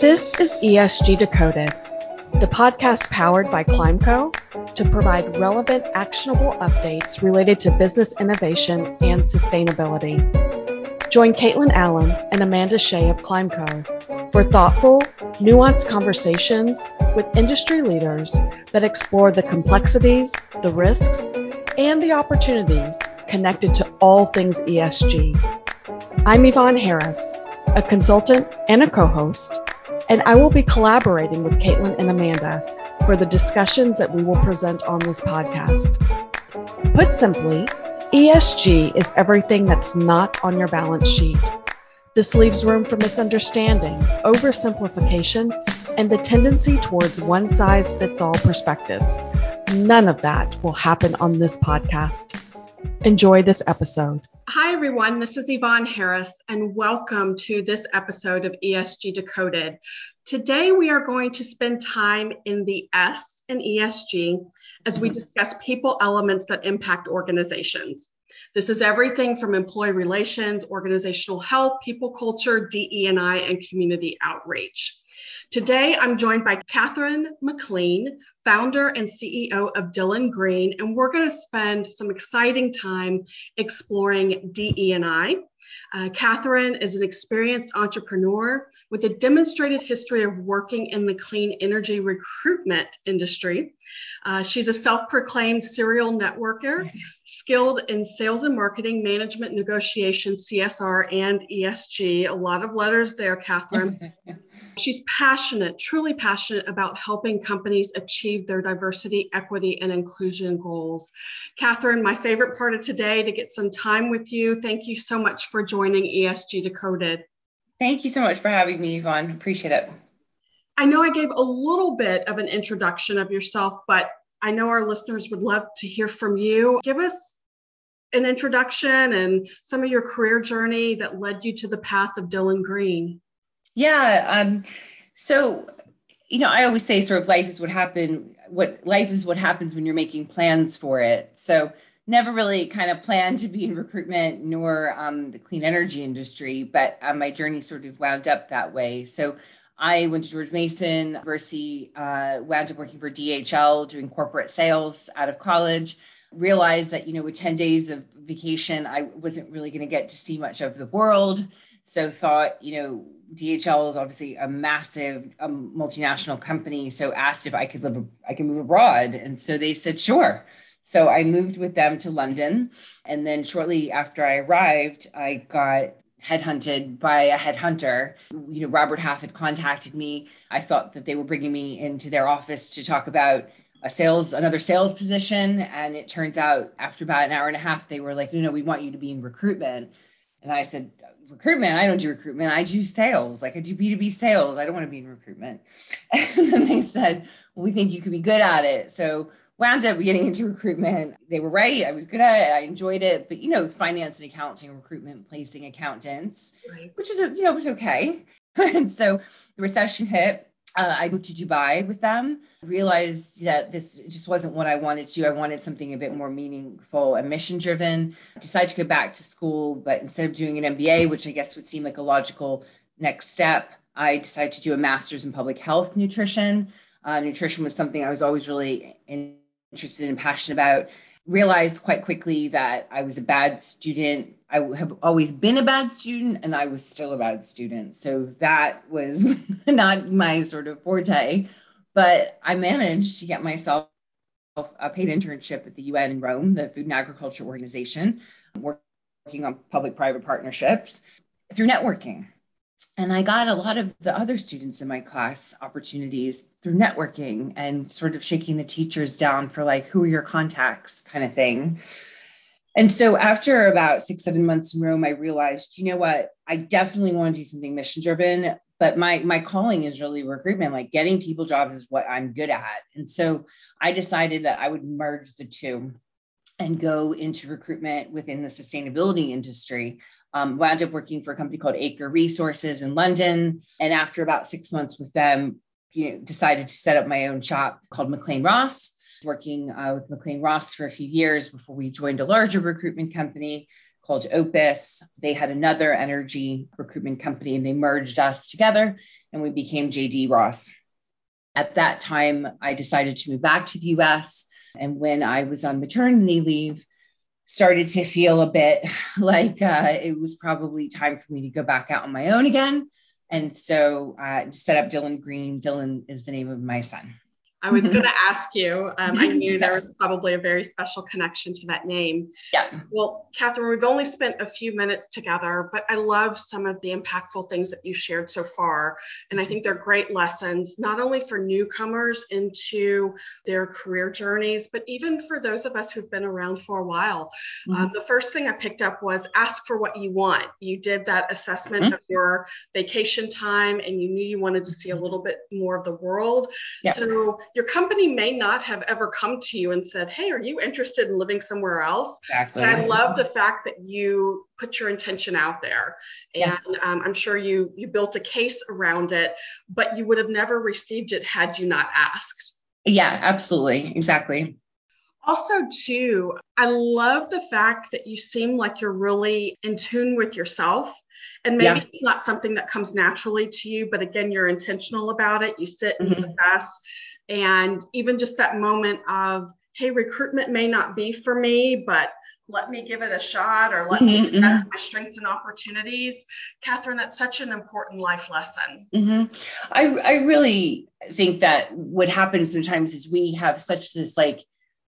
This is ESG Decoded, the podcast powered by Climeco to provide relevant, actionable updates related to business innovation and sustainability. Join Caitlin Allen and Amanda Shea of Climeco for thoughtful, nuanced conversations with industry leaders that explore the complexities, the risks, and the opportunities connected to all things ESG. I'm Yvonne Harris, a consultant and a co host and I will be collaborating with Caitlin and Amanda for the discussions that we will present on this podcast. Put simply, ESG is everything that's not on your balance sheet. This leaves room for misunderstanding, oversimplification, and the tendency towards one size fits all perspectives. None of that will happen on this podcast. Enjoy this episode. Hi, everyone. This is Yvonne Harris, and welcome to this episode of ESG Decoded. Today, we are going to spend time in the S in ESG as we discuss people elements that impact organizations. This is everything from employee relations, organizational health, people culture, DE&I, and community outreach. Today, I'm joined by Catherine McLean, founder and CEO of Dylan Green, and we're going to spend some exciting time exploring DE&I. Uh, Catherine is an experienced entrepreneur with a demonstrated history of working in the clean energy recruitment industry. Uh, she's a self proclaimed serial networker, skilled in sales and marketing, management, negotiation, CSR, and ESG. A lot of letters there, Catherine. She's passionate, truly passionate about helping companies achieve their diversity, equity, and inclusion goals. Catherine, my favorite part of today to get some time with you. Thank you so much for joining ESG Decoded. Thank you so much for having me, Yvonne. Appreciate it. I know I gave a little bit of an introduction of yourself, but I know our listeners would love to hear from you. Give us an introduction and some of your career journey that led you to the path of Dylan Green. Yeah. Um, so, you know, I always say sort of life is what happen. What life is what happens when you're making plans for it. So never really kind of planned to be in recruitment nor um, the clean energy industry, but uh, my journey sort of wound up that way. So I went to George Mason University, uh, wound up working for DHL doing corporate sales out of college. Realized that you know with 10 days of vacation, I wasn't really going to get to see much of the world. So thought, you know, DHL is obviously a massive um, multinational company. So asked if I could live, I can move abroad, and so they said sure. So I moved with them to London, and then shortly after I arrived, I got headhunted by a headhunter. You know, Robert Half had contacted me. I thought that they were bringing me into their office to talk about a sales, another sales position, and it turns out after about an hour and a half, they were like, no, no, we want you to be in recruitment. And I said, recruitment. I don't do recruitment. I do sales. Like I do B2B sales. I don't want to be in recruitment. And then they said, well, we think you could be good at it. So wound up getting into recruitment. They were right. I was good at it. I enjoyed it. But you know, it's finance and accounting, recruitment, placing accountants, right. which is you know it was okay. and so the recession hit uh, I moved to Dubai with them, realized that this just wasn't what I wanted to. I wanted something a bit more meaningful and mission driven. Decided to go back to school, but instead of doing an MBA, which I guess would seem like a logical next step, I decided to do a master's in public health nutrition. Uh, nutrition was something I was always really interested and passionate about realized quite quickly that I was a bad student. I have always been a bad student and I was still a bad student. So that was not my sort of forte. But I managed to get myself a paid internship at the UN in Rome, the Food and Agriculture Organization, working on public private partnerships through networking. And I got a lot of the other students in my class opportunities through networking and sort of shaking the teachers down for like, who are your contacts kind of thing. And so after about six, seven months in Rome, I realized, you know what, I definitely want to do something mission driven, but my my calling is really recruitment. Like getting people jobs is what I'm good at. And so I decided that I would merge the two and go into recruitment within the sustainability industry. Um, wound up working for a company called Acre Resources in London. And after about six months with them, you know, decided to set up my own shop called McLean Ross, working uh, with McLean Ross for a few years before we joined a larger recruitment company. called Opus. They had another energy recruitment company and they merged us together and we became JD Ross. At that time, I decided to move back to the US. And when I was on maternity leave, started to feel a bit like uh, it was probably time for me to go back out on my own again. And so uh, set up Dylan Green. Dylan is the name of my son. I was going to ask you. Um, I knew there was probably a very special connection to that name. Yeah. Well, Catherine, we've only spent a few minutes together, but I love some of the impactful things that you shared so far. And I think they're great lessons, not only for newcomers into their career journeys, but even for those of us who've been around for a while. Mm-hmm. Um, the first thing I picked up was ask for what you want. You did that assessment mm-hmm. of your vacation time and you knew you wanted to see a little bit more of the world. Yeah. So your company may not have ever come to you and said, Hey, are you interested in living somewhere else? Exactly. And I love the fact that you put your intention out there. And yeah. um, I'm sure you you built a case around it, but you would have never received it had you not asked. Yeah, absolutely. Exactly. Also, too, I love the fact that you seem like you're really in tune with yourself. And maybe yeah. it's not something that comes naturally to you, but again, you're intentional about it. You sit and mm-hmm. assess and even just that moment of, hey, recruitment may not be for me, but let me give it a shot or let mm-hmm, me test mm-hmm. my strengths and opportunities. Catherine, that's such an important life lesson. Mm-hmm. I, I really think that what happens sometimes is we have such this like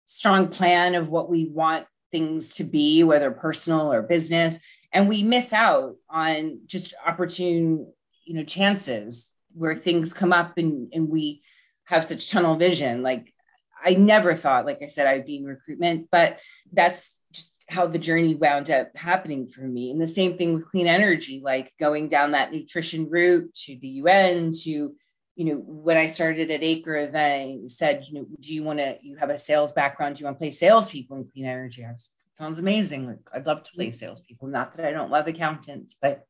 strong plan of what we want things to be, whether personal or business, and we miss out on just opportune, you know, chances where things come up and, and we have such tunnel vision. Like I never thought, like I said, I'd be in recruitment, but that's just how the journey wound up happening for me. And the same thing with clean energy, like going down that nutrition route to the UN to you know, when I started at Acre, they said, you know, do you want to, you have a sales background, do you want to play salespeople in clean energy? I was, sounds amazing. Like, I'd love to play mm-hmm. salespeople. Not that I don't love accountants, but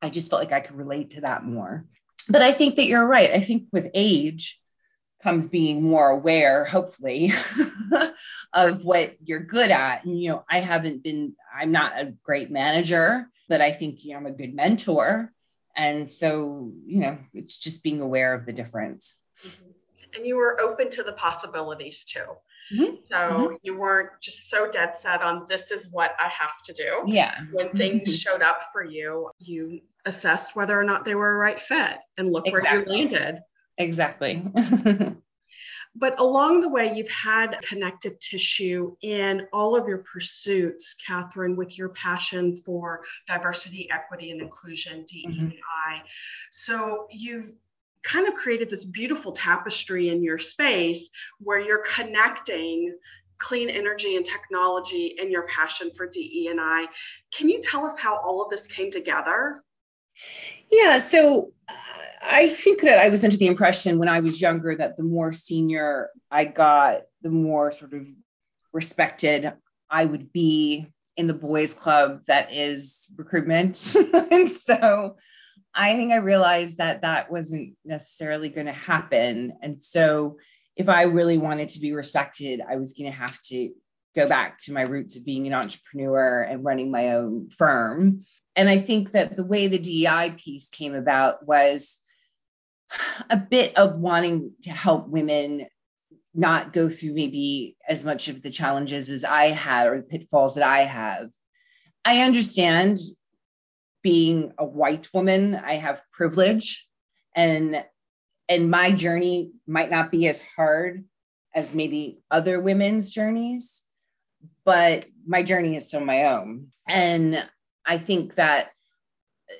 I just felt like I could relate to that more. But I think that you're right. I think with age, comes being more aware, hopefully, of what you're good at. And, you know, I haven't been, I'm not a great manager, but I think you know, I'm a good mentor. And so, you know, it's just being aware of the difference. Mm-hmm. And you were open to the possibilities too. Mm-hmm. So mm-hmm. you weren't just so dead set on this is what I have to do. Yeah. When things showed up for you, you assessed whether or not they were a right fit and look exactly. where you landed. Exactly. but along the way, you've had connective tissue in all of your pursuits, Catherine, with your passion for diversity, equity, and inclusion, DEI. Mm-hmm. So you've kind of created this beautiful tapestry in your space where you're connecting clean energy and technology and your passion for DE and I. Can you tell us how all of this came together? Yeah, so I think that I was under the impression when I was younger that the more senior I got, the more sort of respected I would be in the boys' club that is recruitment. and so I think I realized that that wasn't necessarily going to happen. And so if I really wanted to be respected, I was going to have to go back to my roots of being an entrepreneur and running my own firm. And I think that the way the DEI piece came about was a bit of wanting to help women not go through maybe as much of the challenges as I had or the pitfalls that I have. I understand being a white woman, I have privilege and and my journey might not be as hard as maybe other women's journeys, but my journey is still my own. And I think that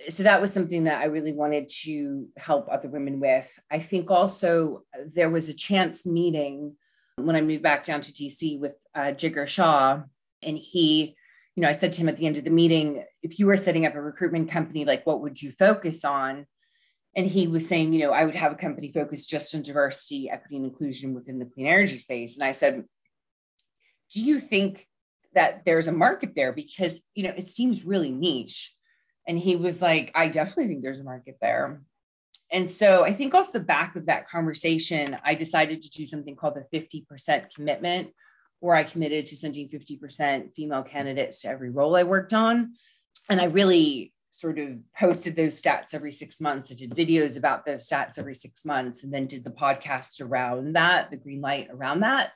so that was something that I really wanted to help other women with. I think also there was a chance meeting when I moved back down to DC with uh, Jigar Shah, and he, you know, I said to him at the end of the meeting, if you were setting up a recruitment company, like what would you focus on? And he was saying, you know, I would have a company focused just on diversity, equity, and inclusion within the clean energy space. And I said, do you think that there's a market there? Because, you know, it seems really niche and he was like, I definitely think there's a market there. And so I think off the back of that conversation, I decided to do something called the 50% commitment, where I committed to sending 50% female candidates to every role I worked on. And I really sort of posted those stats every six months. I did videos about those stats every six months and then did the podcast around that, the green light around that.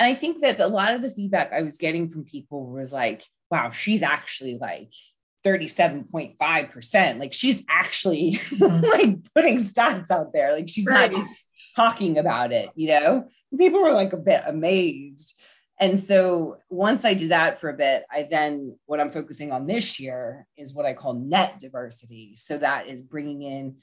And I think that a lot of the feedback I was getting from people was like, wow, she's actually like 37.5%. Like she's actually mm-hmm. like putting stats out there. Like she's right. not just talking about it, you know? People were like a bit amazed. And so once I did that for a bit, I then what I'm focusing on this year is what I call net diversity. So that is bringing in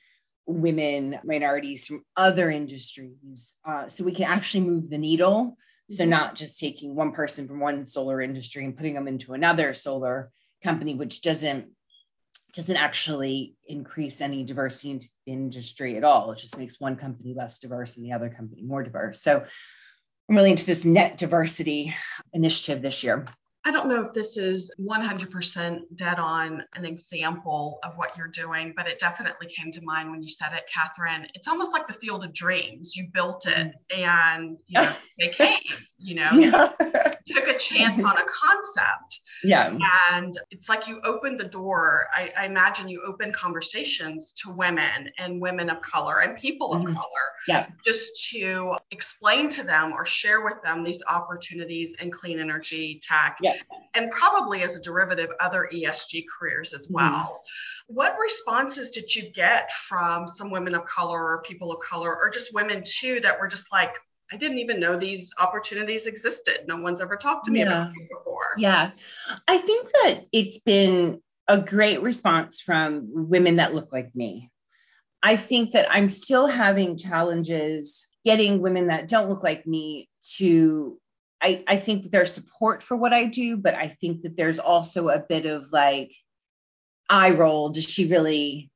women, minorities from other industries, uh, so we can actually move the needle. So not just taking one person from one solar industry and putting them into another solar company, which doesn't doesn't actually increase any diversity in industry at all. It just makes one company less diverse and the other company more diverse. So I'm really into this net diversity initiative this year. I don't know if this is 100% dead on an example of what you're doing, but it definitely came to mind when you said it, Catherine. It's almost like the field of dreams. You built it mm. and you know, they came, you know, you took a chance on a concept yeah. And it's like you open the door. I, I, imagine you open conversations to women and women of color and people of mm-hmm. color. Yeah. Just to explain to them or share with them these opportunities in clean energy, tech, yeah. and probably as a derivative, other ESG careers as mm-hmm. well. Mm-hmm. What responses did you get from some women of color or people of color or just women too that were just like, I didn't even know these opportunities existed. No one's ever talked to me yeah. about these before. Yeah. I think that it's been a great response from women that look like me. I think that I'm still having challenges getting women that don't look like me to I, I think that there's support for what I do, but I think that there's also a bit of like eye roll. Does she really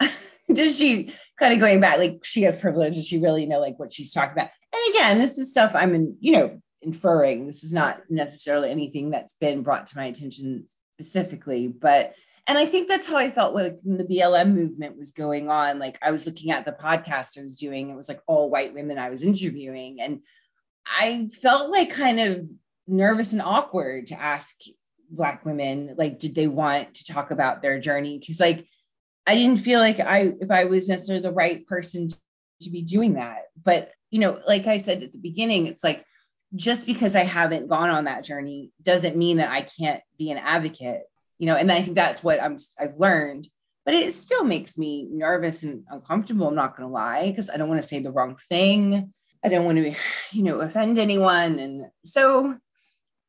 does she kind of going back like she has privilege? Does she really know like what she's talking about? Again, this is stuff I'm in, you know, inferring. This is not necessarily anything that's been brought to my attention specifically, but and I think that's how I felt like when the BLM movement was going on. Like I was looking at the podcast I was doing, it was like all white women I was interviewing, and I felt like kind of nervous and awkward to ask black women like did they want to talk about their journey because like I didn't feel like I if I was necessarily the right person to, to be doing that. But you know, like I said at the beginning, it's like just because I haven't gone on that journey doesn't mean that I can't be an advocate, you know, and I think that's what I'm I've learned. But it still makes me nervous and uncomfortable, I'm not gonna lie, because I don't want to say the wrong thing. I don't want to, you know, offend anyone. And so,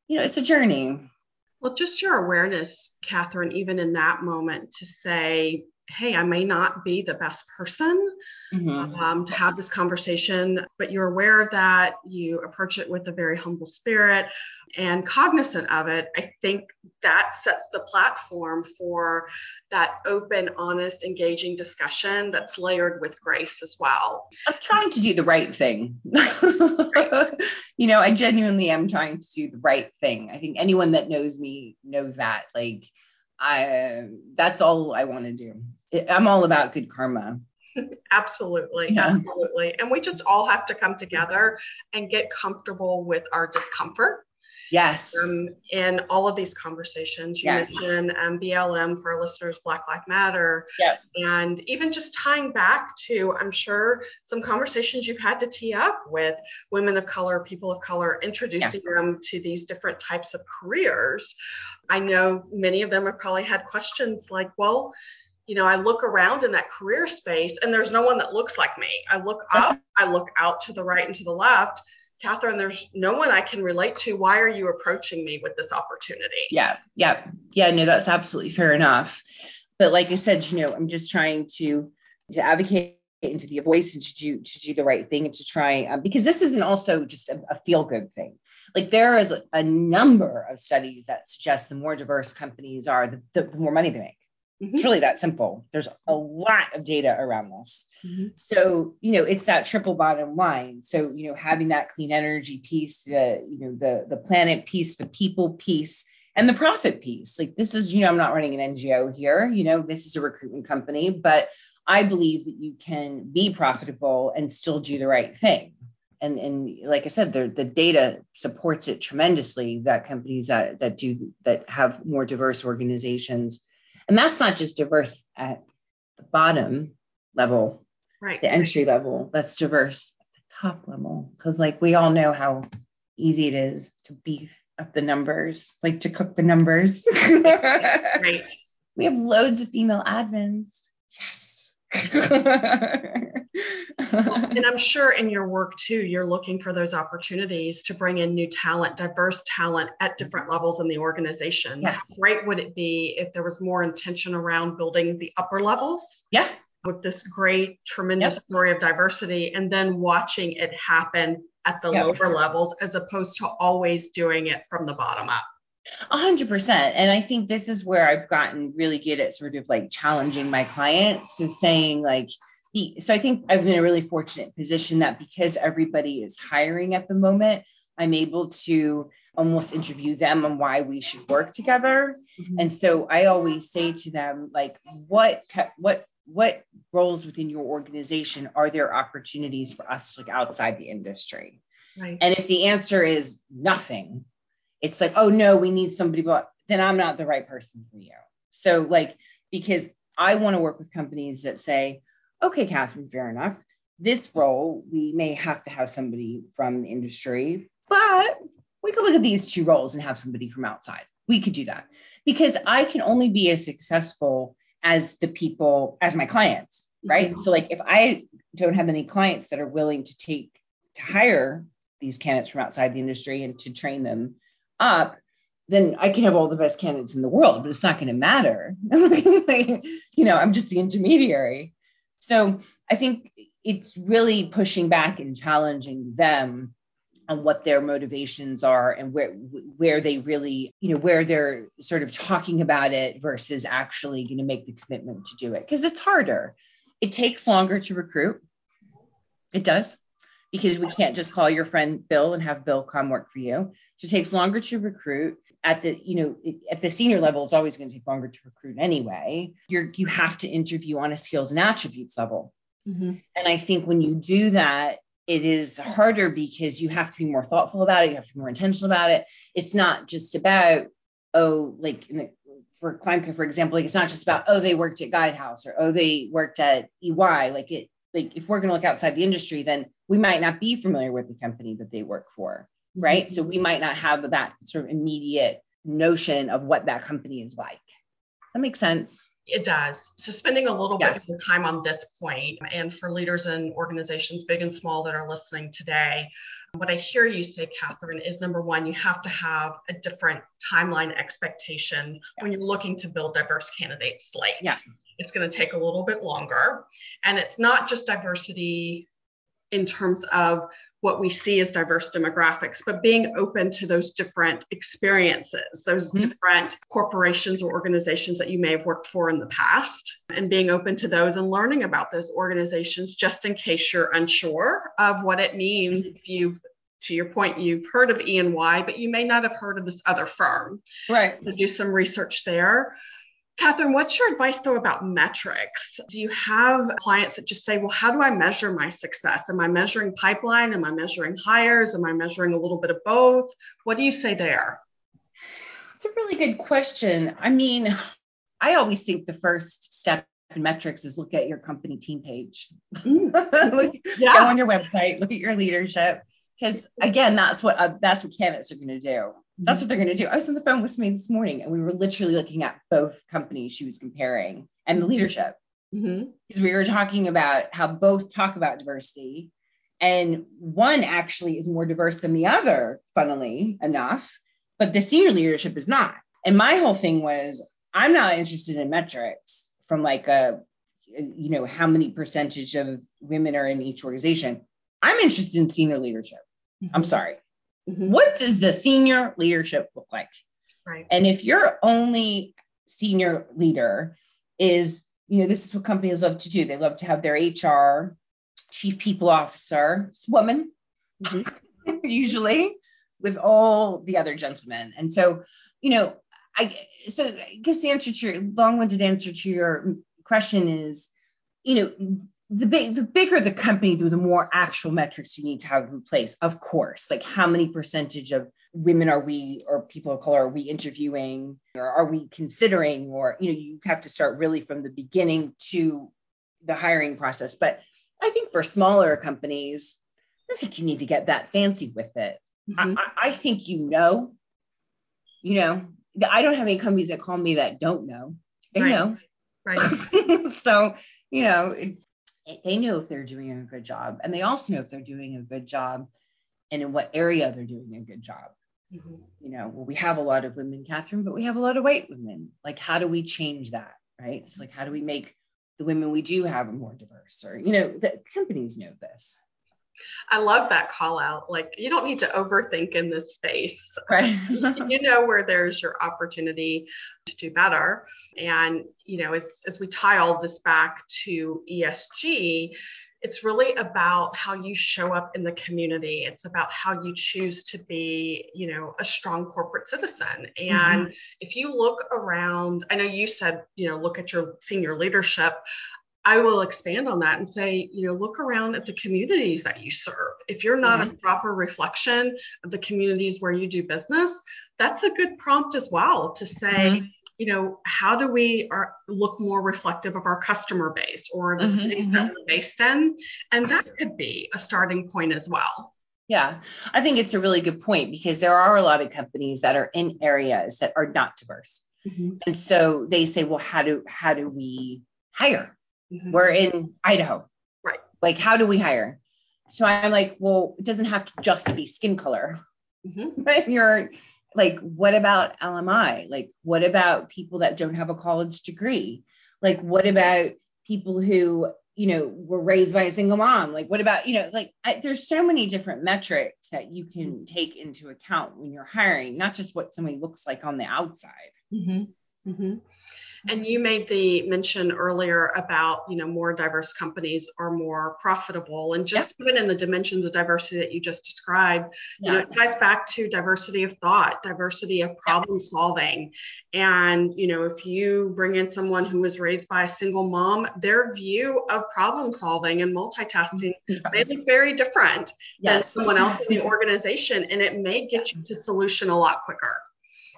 you know, it's a journey. Well, just your awareness, Catherine, even in that moment to say, hey, I may not be the best person mm-hmm. um, to have this conversation, but you're aware of that. You approach it with a very humble spirit and cognizant of it. I think that sets the platform for that open, honest, engaging discussion that's layered with grace as well. I'm trying to do the right thing. you know, I genuinely am trying to do the right thing. I think anyone that knows me knows that. Like, I that's all I want to do. I'm all about good karma. absolutely, yeah. absolutely. And we just all have to come together and get comfortable with our discomfort. Yes. Um, in all of these conversations, you yes. mentioned um, BLM for our listeners, Black Lives Matter. Yep. And even just tying back to, I'm sure, some conversations you've had to tee up with women of color, people of color, introducing yeah. them to these different types of careers. I know many of them have probably had questions like, well, you know, I look around in that career space and there's no one that looks like me. I look up, I look out to the right and to the left. Catherine, there's no one I can relate to. Why are you approaching me with this opportunity? Yeah, yeah, yeah. No, that's absolutely fair enough. But like I said, you know, I'm just trying to to advocate and to be a voice and to do to do the right thing and to try um, because this isn't also just a, a feel good thing. Like there is a number of studies that suggest the more diverse companies are, the, the more money they make. Mm-hmm. It's really that simple. There's a lot of data around this. Mm-hmm. So, you know, it's that triple bottom line. So, you know, having that clean energy piece, the, you know, the the planet piece, the people piece, and the profit piece. Like this is, you know, I'm not running an NGO here, you know, this is a recruitment company, but I believe that you can be profitable and still do the right thing. and and like I said, the the data supports it tremendously that companies that that do that have more diverse organizations, and that's not just diverse at the bottom level, right? The entry level. That's diverse at the top level, because like we all know how easy it is to beef up the numbers, like to cook the numbers. right. We have loads of female admins. Yes. and I'm sure in your work too, you're looking for those opportunities to bring in new talent, diverse talent at different levels in the organization. Yes. How great would it be if there was more intention around building the upper levels? Yeah. With this great, tremendous yep. story of diversity, and then watching it happen at the yep. lower levels as opposed to always doing it from the bottom up. A hundred percent. And I think this is where I've gotten really good at sort of like challenging my clients. So saying like, so I think I've been in a really fortunate position that because everybody is hiring at the moment, I'm able to almost interview them on why we should work together. Mm-hmm. And so I always say to them, like, what, what, what roles within your organization are there opportunities for us to look outside the industry? Right. And if the answer is nothing, it's like, oh no, we need somebody, but then I'm not the right person for you. So like, because I want to work with companies that say, okay, Catherine, fair enough. This role, we may have to have somebody from the industry, but we could look at these two roles and have somebody from outside. We could do that because I can only be as successful as the people, as my clients, right? Mm-hmm. So, like, if I don't have any clients that are willing to take, to hire these candidates from outside the industry and to train them up, then I can have all the best candidates in the world, but it's not going to matter. like, you know, I'm just the intermediary. So I think it's really pushing back and challenging them on what their motivations are and where where they really you know where they're sort of talking about it versus actually going to make the commitment to do it. Because it's harder. It takes longer to recruit. It does because we can't just call your friend bill and have bill come work for you. So it takes longer to recruit at the you know at the senior level it's always going to take longer to recruit anyway. You're you have to interview on a skills and attributes level. Mm-hmm. and i think when you do that it is harder because you have to be more thoughtful about it you have to be more intentional about it. It's not just about oh like the, for Climeco, for example like it's not just about oh they worked at guidehouse or oh they worked at ey like it like if we're going to look outside the industry then we might not be familiar with the company that they work for right? Mm-hmm. So we might not have that sort of immediate notion of what that company is like. That makes sense. It does. So spending a little bit of time on this point, and for leaders and organizations, big and small, that are listening today, what I hear you say, Catherine, is number one, you have to have a different timeline expectation when you're looking to build diverse candidate slate. Yeah. It's going to take a little bit longer. And it's not just diversity in terms of what we see as diverse demographics, but being open to those different experiences, those mm-hmm. different corporations or organizations that you may have worked for in the past, and being open to those and learning about those organizations just in case you're unsure of what it means if you've to your point, you've heard of E&Y, but you may not have heard of this other firm. Right. So do some research there. Catherine, what's your advice though about metrics? Do you have clients that just say, well, how do I measure my success? Am I measuring pipeline? Am I measuring hires? Am I measuring a little bit of both? What do you say there? It's a really good question. I mean, I always think the first step in metrics is look at your company team page. Mm. look, yeah. Go on your website, look at your leadership. Because again, that's what uh, that's what candidates are going to do. That's what they're going to do. I was on the phone with me this morning and we were literally looking at both companies she was comparing and the mm-hmm. leadership. Mm-hmm. Because we were talking about how both talk about diversity and one actually is more diverse than the other, funnily enough, but the senior leadership is not. And my whole thing was I'm not interested in metrics from like a, you know, how many percentage of women are in each organization. I'm interested in senior leadership. Mm-hmm. I'm sorry. Mm-hmm. What does the senior leadership look like? Right. And if your only senior leader is, you know, this is what companies love to do. They love to have their HR, chief people officer, woman, mm-hmm. usually with all the other gentlemen. And so, you know, I so I guess the answer to your long-winded answer to your question is, you know, the big the bigger the company the more actual metrics you need to have in place of course. Like how many percentage of women are we or people of color are we interviewing or are we considering or you know you have to start really from the beginning to the hiring process. But i think for smaller companies i think you need to get that fancy with it. Mm-hmm. I, I think you know. You know i don't have any companies that call me that don't know. They right. know. Right. So you know it's they know if they're doing a good job and they also know if they're doing a good job and in what area they're doing a good job. Mm-hmm. you know well we have a lot of women catherine but we have a lot of white women. Like how do we change that right? So like how do we make the women we do have more diverse or you know the companies know this I love that call out. Like you don't need to overthink in this space. Right. you know where there's your opportunity to do better. And you know, as as we tie all this back to ESG, it's really about how you show up in the community. It's about how you choose to be, you know, a strong corporate citizen. And mm-hmm. if you look around, I know you said, you know, look at your senior leadership. I will expand on that and say, you know, look around at the communities that you serve. If you're not mm-hmm. a proper reflection of the communities where you do business, that's a good prompt as well to say, mm-hmm. you know, how do we are, look more reflective of our customer base or the mm-hmm, cities that mm-hmm. we're based in? And that could be a starting point as well. Yeah, I think it's a really good point because there are a lot of companies that are in areas that are not diverse. Mm-hmm. And so they say, well, how do how do we hire? Mm-hmm. We're in Idaho. Right. Like, how do we hire? So I'm like, well, it doesn't have to just be skin color. Mm-hmm. But you're like, what about LMI? Like, what about people that don't have a college degree? Like, what about people who, you know, were raised by a single mom? Like, what about, you know, like, I, there's so many different metrics that you can mm-hmm. take into account when you're hiring, not just what somebody looks like on the outside. Mm-hmm. Mm-hmm. And you made the mention earlier about, you know, more diverse companies are more profitable. And just even in the dimensions of diversity that you just described, yeah. you know, it ties back to diversity of thought, diversity of problem solving. And, you know, if you bring in someone who was raised by a single mom, their view of problem solving and multitasking may look very different yes. than someone else in the organization. And it may get you to solution a lot quicker.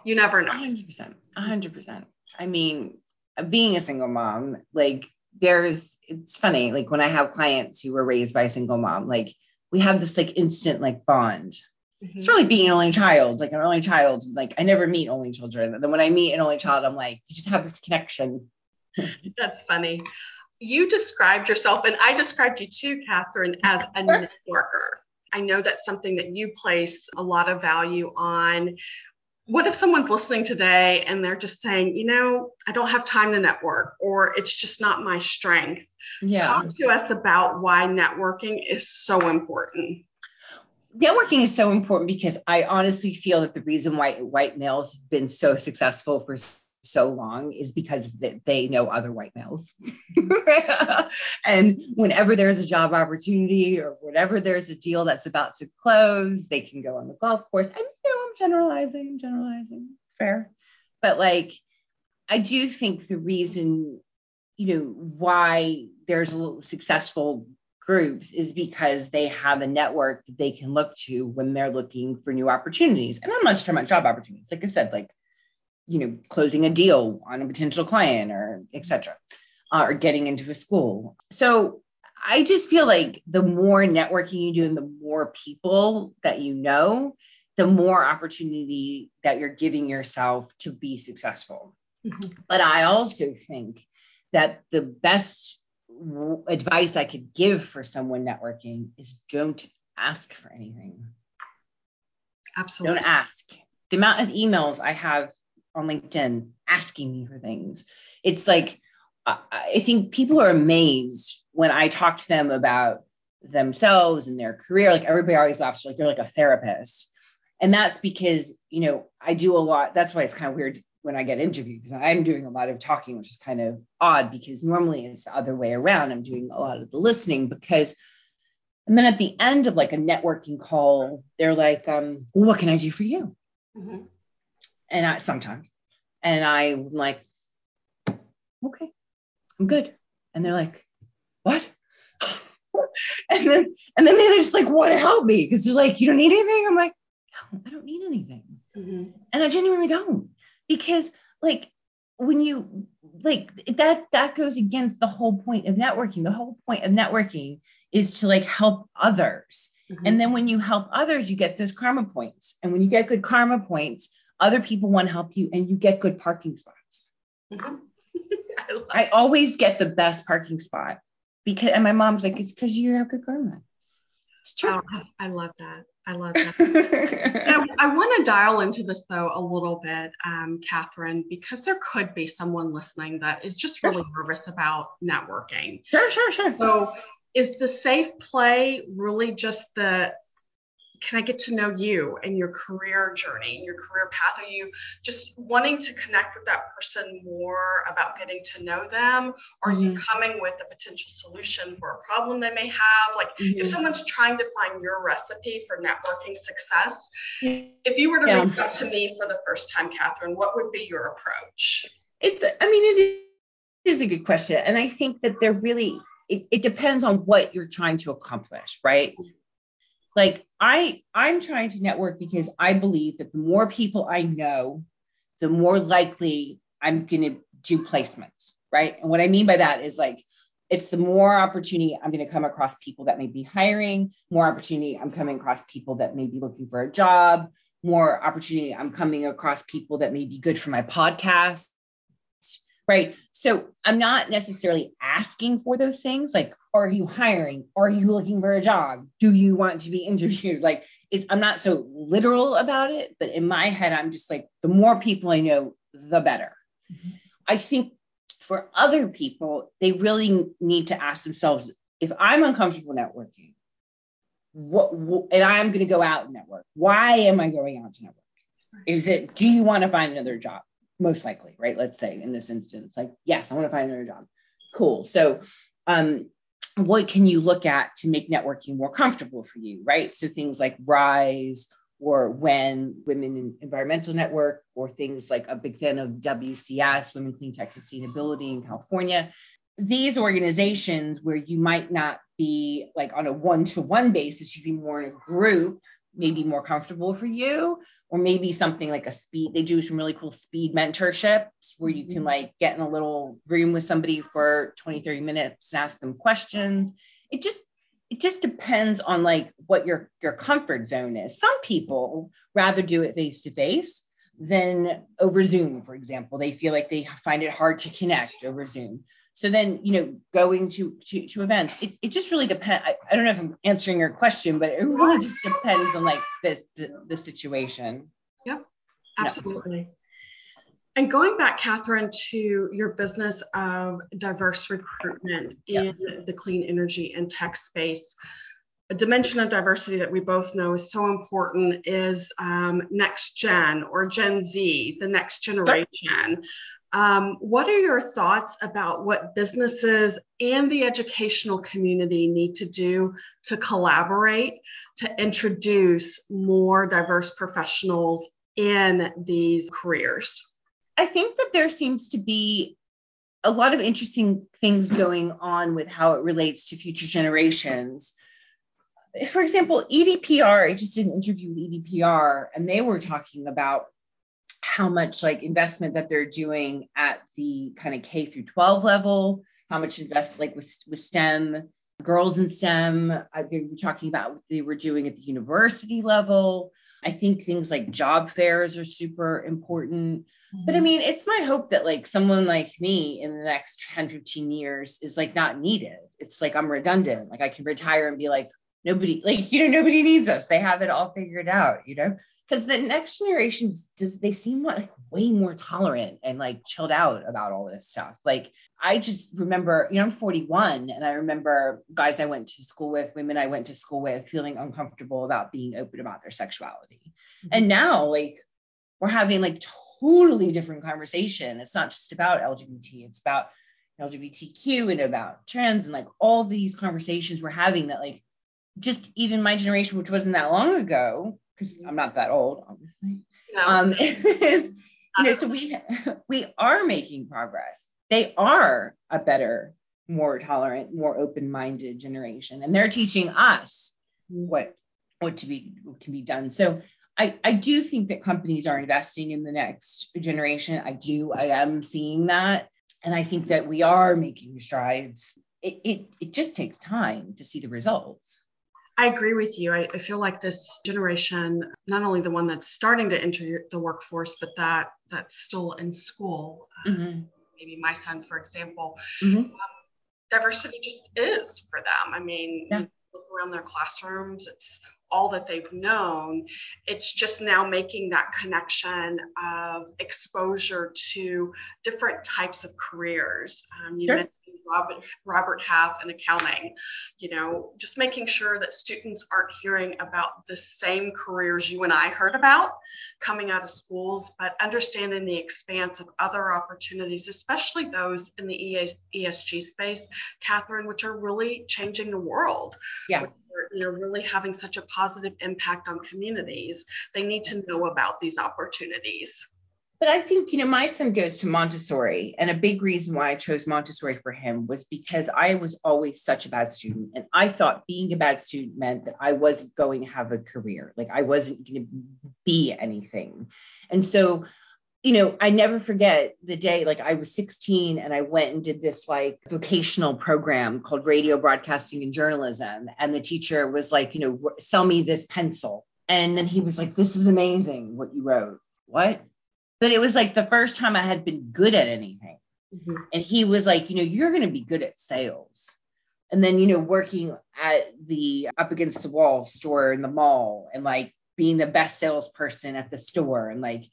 You never know. 100%. 100%. I mean, being a single mom, like there's it's funny, like when I have clients who were raised by a single mom, like we have this like instant like bond. Mm-hmm. It's really being an only child, like an only child. Like I never meet only children. And then when I meet an only child, I'm like, you just have this connection. That's funny. You described yourself, and I described you too, Catherine, as a networker. I know that's something that you place a lot of value on what if someone's listening today and they're just saying, you know, I don't have time to network or it's just not my strength? Yeah. Talk to us about why networking is so important. Networking is so important because I honestly feel that the reason why white males have been so successful for so long is because they know other white males. and whenever there's a job opportunity or whenever there's a deal that's about to close, they can go on the golf course. And you know, I'm generalizing, I'm generalizing. It's fair. But like I do think the reason, you know, why there's a successful groups is because they have a network that they can look to when they're looking for new opportunities. And I'm not just talking about job opportunities. Like I said, like you know, closing a deal on a potential client or etc. Uh, or getting into a school. So I just feel like the more networking you do and the more people that you know, the more opportunity that you're giving yourself to be successful. Mm-hmm. But I also think that the best advice I could give for someone networking is don't ask for anything. Absolutely. Don't ask. The amount of emails I have on LinkedIn asking me for things. It's like I think people are amazed when I talk to them about themselves and their career. Like everybody always laughs, like they're like a therapist. And that's because, you know, I do a lot. That's why it's kind of weird when I get interviewed because I'm doing a lot of talking, which is kind of odd because normally it's the other way around. I'm doing a lot of the listening because, and then at the end of like a networking call, they're like, um, well, what can I do for you? Mm-hmm and I sometimes, and I'm like, okay, I'm good. And they're like, what? and then and then they're just like want to help me because they're like, you don't need anything. I'm like, no, I don't need anything. Mm-hmm. And I genuinely don't because like when you like that that goes against the whole point of networking. The whole point of networking is to like help others. Mm-hmm. And then when you help others, you get those karma points. And when you get good karma points, other people want to help you and you get good parking spots. Mm-hmm. I, I always get the best parking spot because and my mom's like, it's because you have good karma. It's true. Oh, I love that. I love that. I, I want to dial into this though a little bit, um, Catherine, because there could be someone listening that is just really nervous about networking. Sure, sure, sure. So is the safe play really just the can I get to know you and your career journey and your career path? Are you just wanting to connect with that person more about getting to know them? Or mm-hmm. are you mm-hmm. coming with a potential solution for a problem they may have? Like mm-hmm. if someone's trying to find your recipe for networking success, if you were to yeah. reach out to me for the first time, Catherine, what would be your approach? It's, I mean, it is a good question. And I think that they're really, it, it depends on what you're trying to accomplish, right? Like i i'm trying to network because i believe that the more people i know the more likely i'm going to do placements right? And what i mean by that is like it's the more opportunity i'm going to come across people that may be hiring more opportunity i'm coming across people that may be looking for a job more opportunity i'm coming across people that may be good for my podcast right so i'm not necessarily asking for those things like are you hiring? Are you looking for a job? Do you want to be interviewed? Like it's I'm not so literal about it, but in my head, I'm just like the more people I know, the better. Mm-hmm. I think for other people, they really need to ask themselves if I'm uncomfortable networking, what, what and I'm going to go out and network. Why am I going out to network? Is it do you want to find another job? Most likely, right? Let's say in this instance, like yes, I want to find another job. Cool. So um, what can you look at to make networking more comfortable for you, right? So things like WRISE or when Women in Environmental Network, or things like a big fan of WCS, Women Clean Tech Sustainability in California. These organizations where you might not be like on a one to one basis, you'd be more in a group maybe more comfortable for you or maybe something like a speed they do some really cool speed mentorships where you can mm-hmm. like get in a little room with somebody for 20 30 minutes and ask them questions. It just it just depends on like what your your comfort zone is. Some people rather do it face to face than over zoom for example. They feel like they find it hard to connect over zoom so then, you know, going to to, to events, it, it just really depends. I, I don't know if I'm answering your question, but it really just depends on like this the, the situation. Yep, absolutely. And going back, Catherine, to your business of diverse recruitment in the clean energy and tech space, a dimension of diversity that we both know is so important is um, next gen or Gen Z, the next generation. Um, what are your thoughts about what businesses and the educational community need to do to collaborate to introduce more diverse professionals in these careers? I think that there seems to be a lot of interesting things going on with how it relates to future generations. For example, EDPR, I just did an interview with EDPR, and they were talking about how much like investment that they're doing at the kind of K through 12 level, how much invest like with, with STEM, girls in STEM. Uh, they were talking about what they were doing at the university level. I think things like job fairs are super important. Mm-hmm. But I mm-hmm. mean, it's my hope that like someone like me in the next 10, 15 years is like not needed. It's like I'm redundant. Like I can retire and be like, nobody like you know nobody needs us. They have it all figured out you know? Because the next generations does they seem like way more tolerant and like chilled out about all this stuff. Like i just remember you know i'm 41 and i remember guys i went to school with women i went to school with feeling uncomfortable about being open about their sexuality. Mm-hmm. and now like we're having like totally different conversation. It's not just about lgbt it's about lgbtq and about trans and like all these conversations we're having that like just even my generation, which wasn't that long ago, because I'm not that old, obviously. No. Um, you know, so we we are making progress. They are a better more tolerant, more open-minded generation, and they're teaching us what what to be what can be done. So I, I do think that companies are investing in the next generation. I do. I am seeing that. And I think that we are making strides. It, it, it just takes time to see the results. I agree with you. I, I, feel like this generation, not only the one that's starting to enter the workforce, but that that's still in school. Mm-hmm. maybe my son, for example, mm-hmm. um, diversity just is for them. I mean, yeah. look around their classrooms, it's all that they've known. It's just now making that connection of exposure to different types of careers. Um, you sure. mentioned Robert, Robert Half and accounting, you know, just making sure that students aren't hearing about the same careers you and I heard about coming out of schools, but understanding the expanse of other opportunities, especially those in the ESG space, Catherine, which are really changing the world. Yeah. You know, really having such a positive impact on communities, they need to know about these opportunities. But I think, you know, my son goes to Montessori, and a big reason why I chose Montessori for him was because I was always such a bad student. And I thought being a bad student meant that I wasn't going to have a career, like I wasn't going to be anything. And so, you know, I never forget the day, like I was 16 and I went and did this like vocational program called Radio Broadcasting and Journalism. And the teacher was like, you know, sell me this pencil. And then he was like, this is amazing what you wrote. What? but it was like the first time I had been good at anything. Mm-hmm. And he was like, you know, you're going to be good at sales. And then, you know, working at the up against the wall store in the mall and like being the best salesperson at the store and like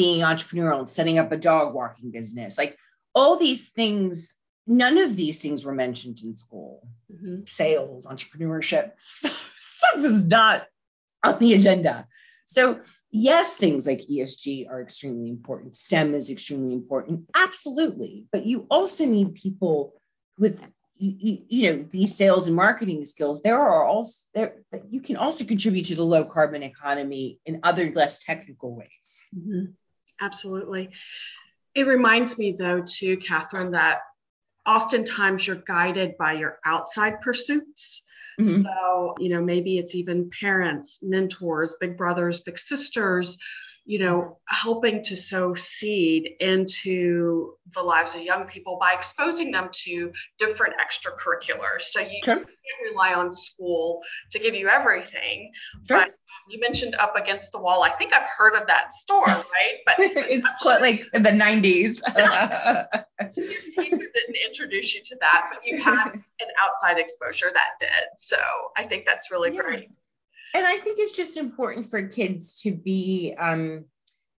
being entrepreneurial and setting up a dog walking business. Like all these things, none of these things were mentioned in school. Mm-hmm. Sales, entrepreneurship, stuff was not on the agenda. So yes, things like ESG are extremely important. STEM is extremely important. Absolutely. But you also need people with you, you, know these sales and marketing skills there are also there you can also contribute to the low carbon economy in other less technical ways mm-hmm. Absolutely it reminds me though too catherine that oftentimes you're guided by your outside pursuits Mm-hmm. So, you know, maybe it's even parents, mentors, big brothers, big sisters, you know, helping to sow seed into the lives of young people by exposing them to different extracurriculars. So you sure. can't rely on school to give you everything. Sure. But um, you mentioned up against the wall. I think I've heard of that store, right? But it's like in the 90s. he didn't introduce you to that, but you had an outside exposure that did. So I think that's really yeah. great and I think it's just important for kids to be um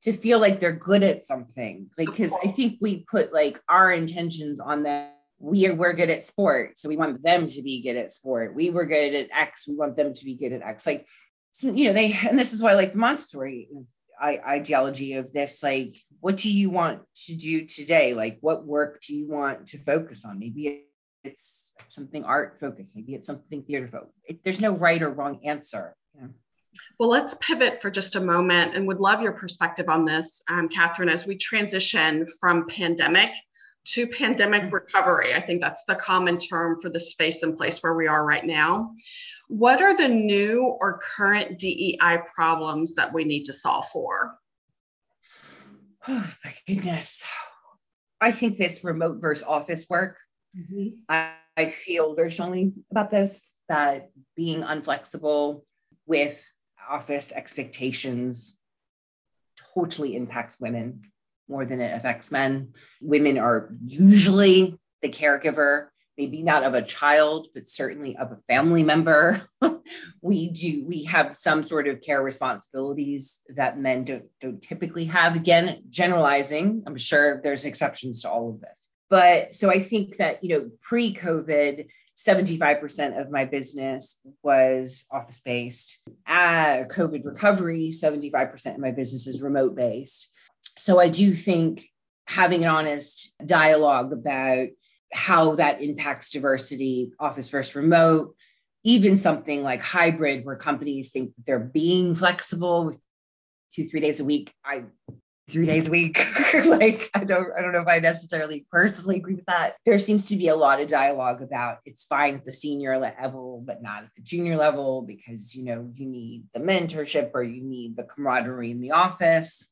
to feel like they're good at something. Like because I think we put like our intentions on them. We are we're good at sport, so we want them to be good at sport. We were good at X, we want them to be good at X. Like so, you know, they and this is why I like the Montessori ideology of this like what do you want to do today like what work do you want to focus on maybe it's something art focused maybe it's something theater focused there's no right or wrong answer yeah. Well, let's pivot for just a moment and would love your perspective on this, um, Catherine, as we transition from pandemic to pandemic mm-hmm. recovery. I think that's the common term for the space and place where we are right now. What are the new or current DEI problems that we need to solve for? Oh, my goodness. I think this remote versus office work, mm-hmm. I, I feel very strongly about this that being unflexible, with office expectations totally impacts women more than it affects men. Women are usually the caregiver, maybe not of a child, but certainly of a family member. we do we have some sort of care responsibilities that men don't, don't typically have. Again, generalizing, I'm sure there's exceptions to all of this. But so I think that, you know, pre-COVID, 75% of my business was office based. At COVID recovery, 75% of my business is remote based. So I do think having an honest dialogue about how that impacts diversity, office versus remote, even something like hybrid, where companies think they're being flexible two, three days a week. I three days a week. like I don't I don't know if I necessarily personally agree with that. There seems to be a lot of dialogue about it's fine at the senior level, but not at the junior level because you know you need the mentorship or you need the camaraderie in the office.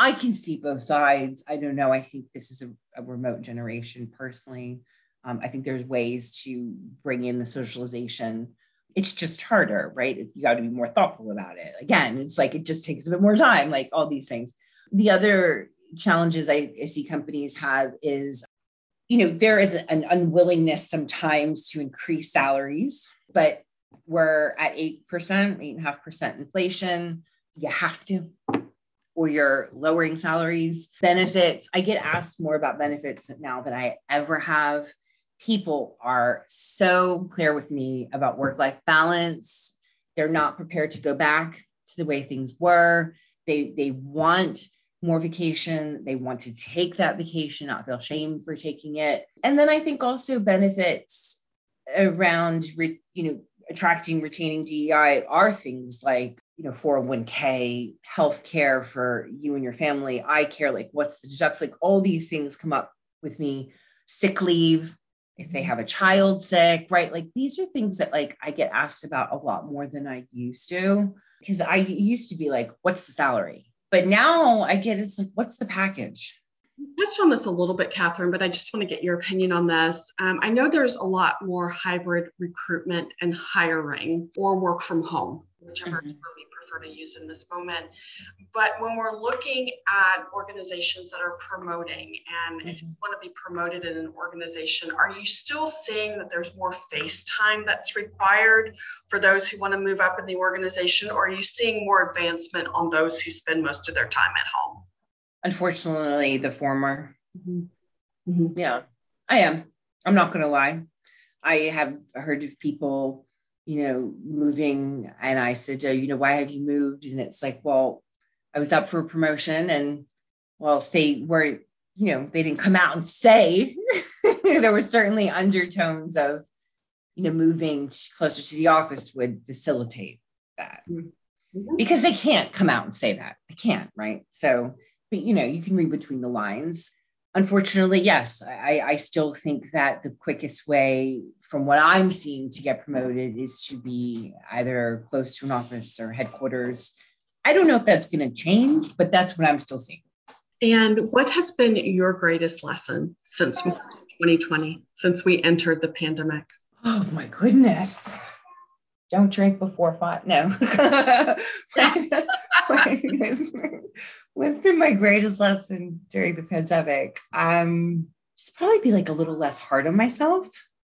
I can see both sides. I don't know. I think this is a, a remote generation personally. Um, I think there's ways to bring in the socialization. It's just harder, right? You got to be more thoughtful about it. Again, it's like it just takes a bit more time, like all these things. The other challenges I, I see companies have is, you know, there is an unwillingness sometimes to increase salaries, but we're at 8%, 8.5% inflation. You have to, or you're lowering salaries. Benefits, I get asked more about benefits now than I ever have. People are so clear with me about work life balance. They're not prepared to go back to the way things were. They, they want more vacation. They want to take that vacation, not feel shame for taking it. And then I think also benefits around, re, you know, attracting, retaining DEI are things like, you know, 401k, health care for you and your family, eye care, like what's the deducts, like all these things come up with me, sick leave, if they have a child sick, right? Like these are things that like I get asked about a lot more than I used to because I used to be like, what's the salary? But now I get it's like, what's the package? You touched on this a little bit, Catherine, but I just want to get your opinion on this. Um, I know there's a lot more hybrid recruitment and hiring or work from home, whichever mm-hmm prefer to use in this moment. But when we're looking at organizations that are promoting, and mm-hmm. if you want to be promoted in an organization, are you still seeing that there's more face time that's required for those who want to move up in the organization, or are you seeing more advancement on those who spend most of their time at home? Unfortunately, the former. Mm-hmm. Mm-hmm. Yeah, I am. I'm not going to lie. I have heard of people you know, moving. And I said, oh, you know, why have you moved? And it's like, well, I was up for a promotion and whilst they weren't, you know, they didn't come out and say, there were certainly undertones of, you know, moving closer to the office would facilitate that. Mm-hmm. Because they can't come out and say that. They can't, right? So, but you know, you can read between the lines unfortunately, yes, I, I still think that the quickest way, from what I'm seeing, to get promoted is to be either close to an office or headquarters. I don't know if that's going to change, but that's what I'm still seeing. And what has been your greatest lesson since 2020, since we entered the pandemic? Oh my goodness. Don't drink before five. No. what's been my greatest lesson during the pandemic? Um, just probably be like a little less hard on myself.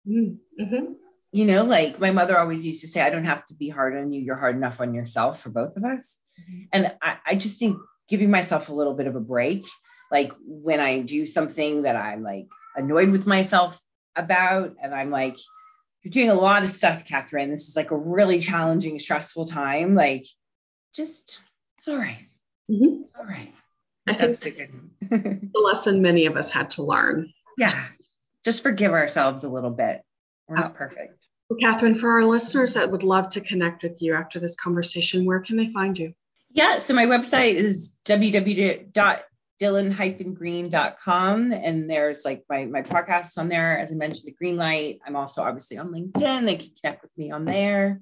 Mm-hmm. You know, like my mother always used to say, I don't have to be hard on you. You're hard enough on yourself for both of us. Mm-hmm. And I, I just think giving myself a little bit of a break, like when I do something that I'm like annoyed with myself about, and I'm like, you're doing a lot of stuff, Catherine. This is like a really challenging, stressful time. Like, just it's all right. Mm-hmm. It's all right. I That's think the, good the lesson many of us had to learn. Yeah. Just forgive ourselves a little bit. We're not perfect. Well, Catherine, for our listeners that would love to connect with you after this conversation, where can they find you? Yeah, so my website is www.dylan-green.com and there's like my my podcasts on there as i mentioned the green light i'm also obviously on linkedin they can connect with me on there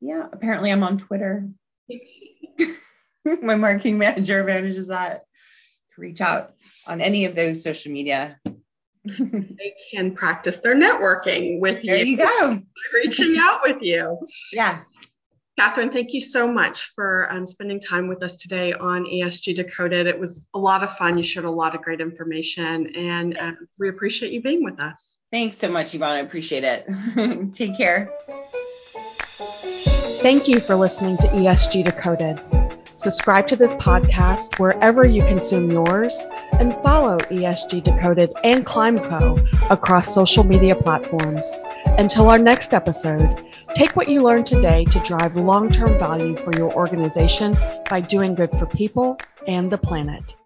yeah apparently i'm on twitter my marketing manager manages that to reach out on any of those social media. they can practice their networking with you. There you go. Reaching out with you. Yeah. Catherine, thank you so much for um, spending time with us today on ESG Decoded. It was a lot of fun. You shared a lot of great information, and uh, we appreciate you being with us. Thanks so much, Yvonne. I appreciate it. Take care. Thank you for listening to ESG Decoded. Subscribe to this podcast wherever you consume yours and follow ESG Decoded and Climeco across social media platforms. Until our next episode, take what you learned today to drive long term value for your organization by doing good for people and the planet.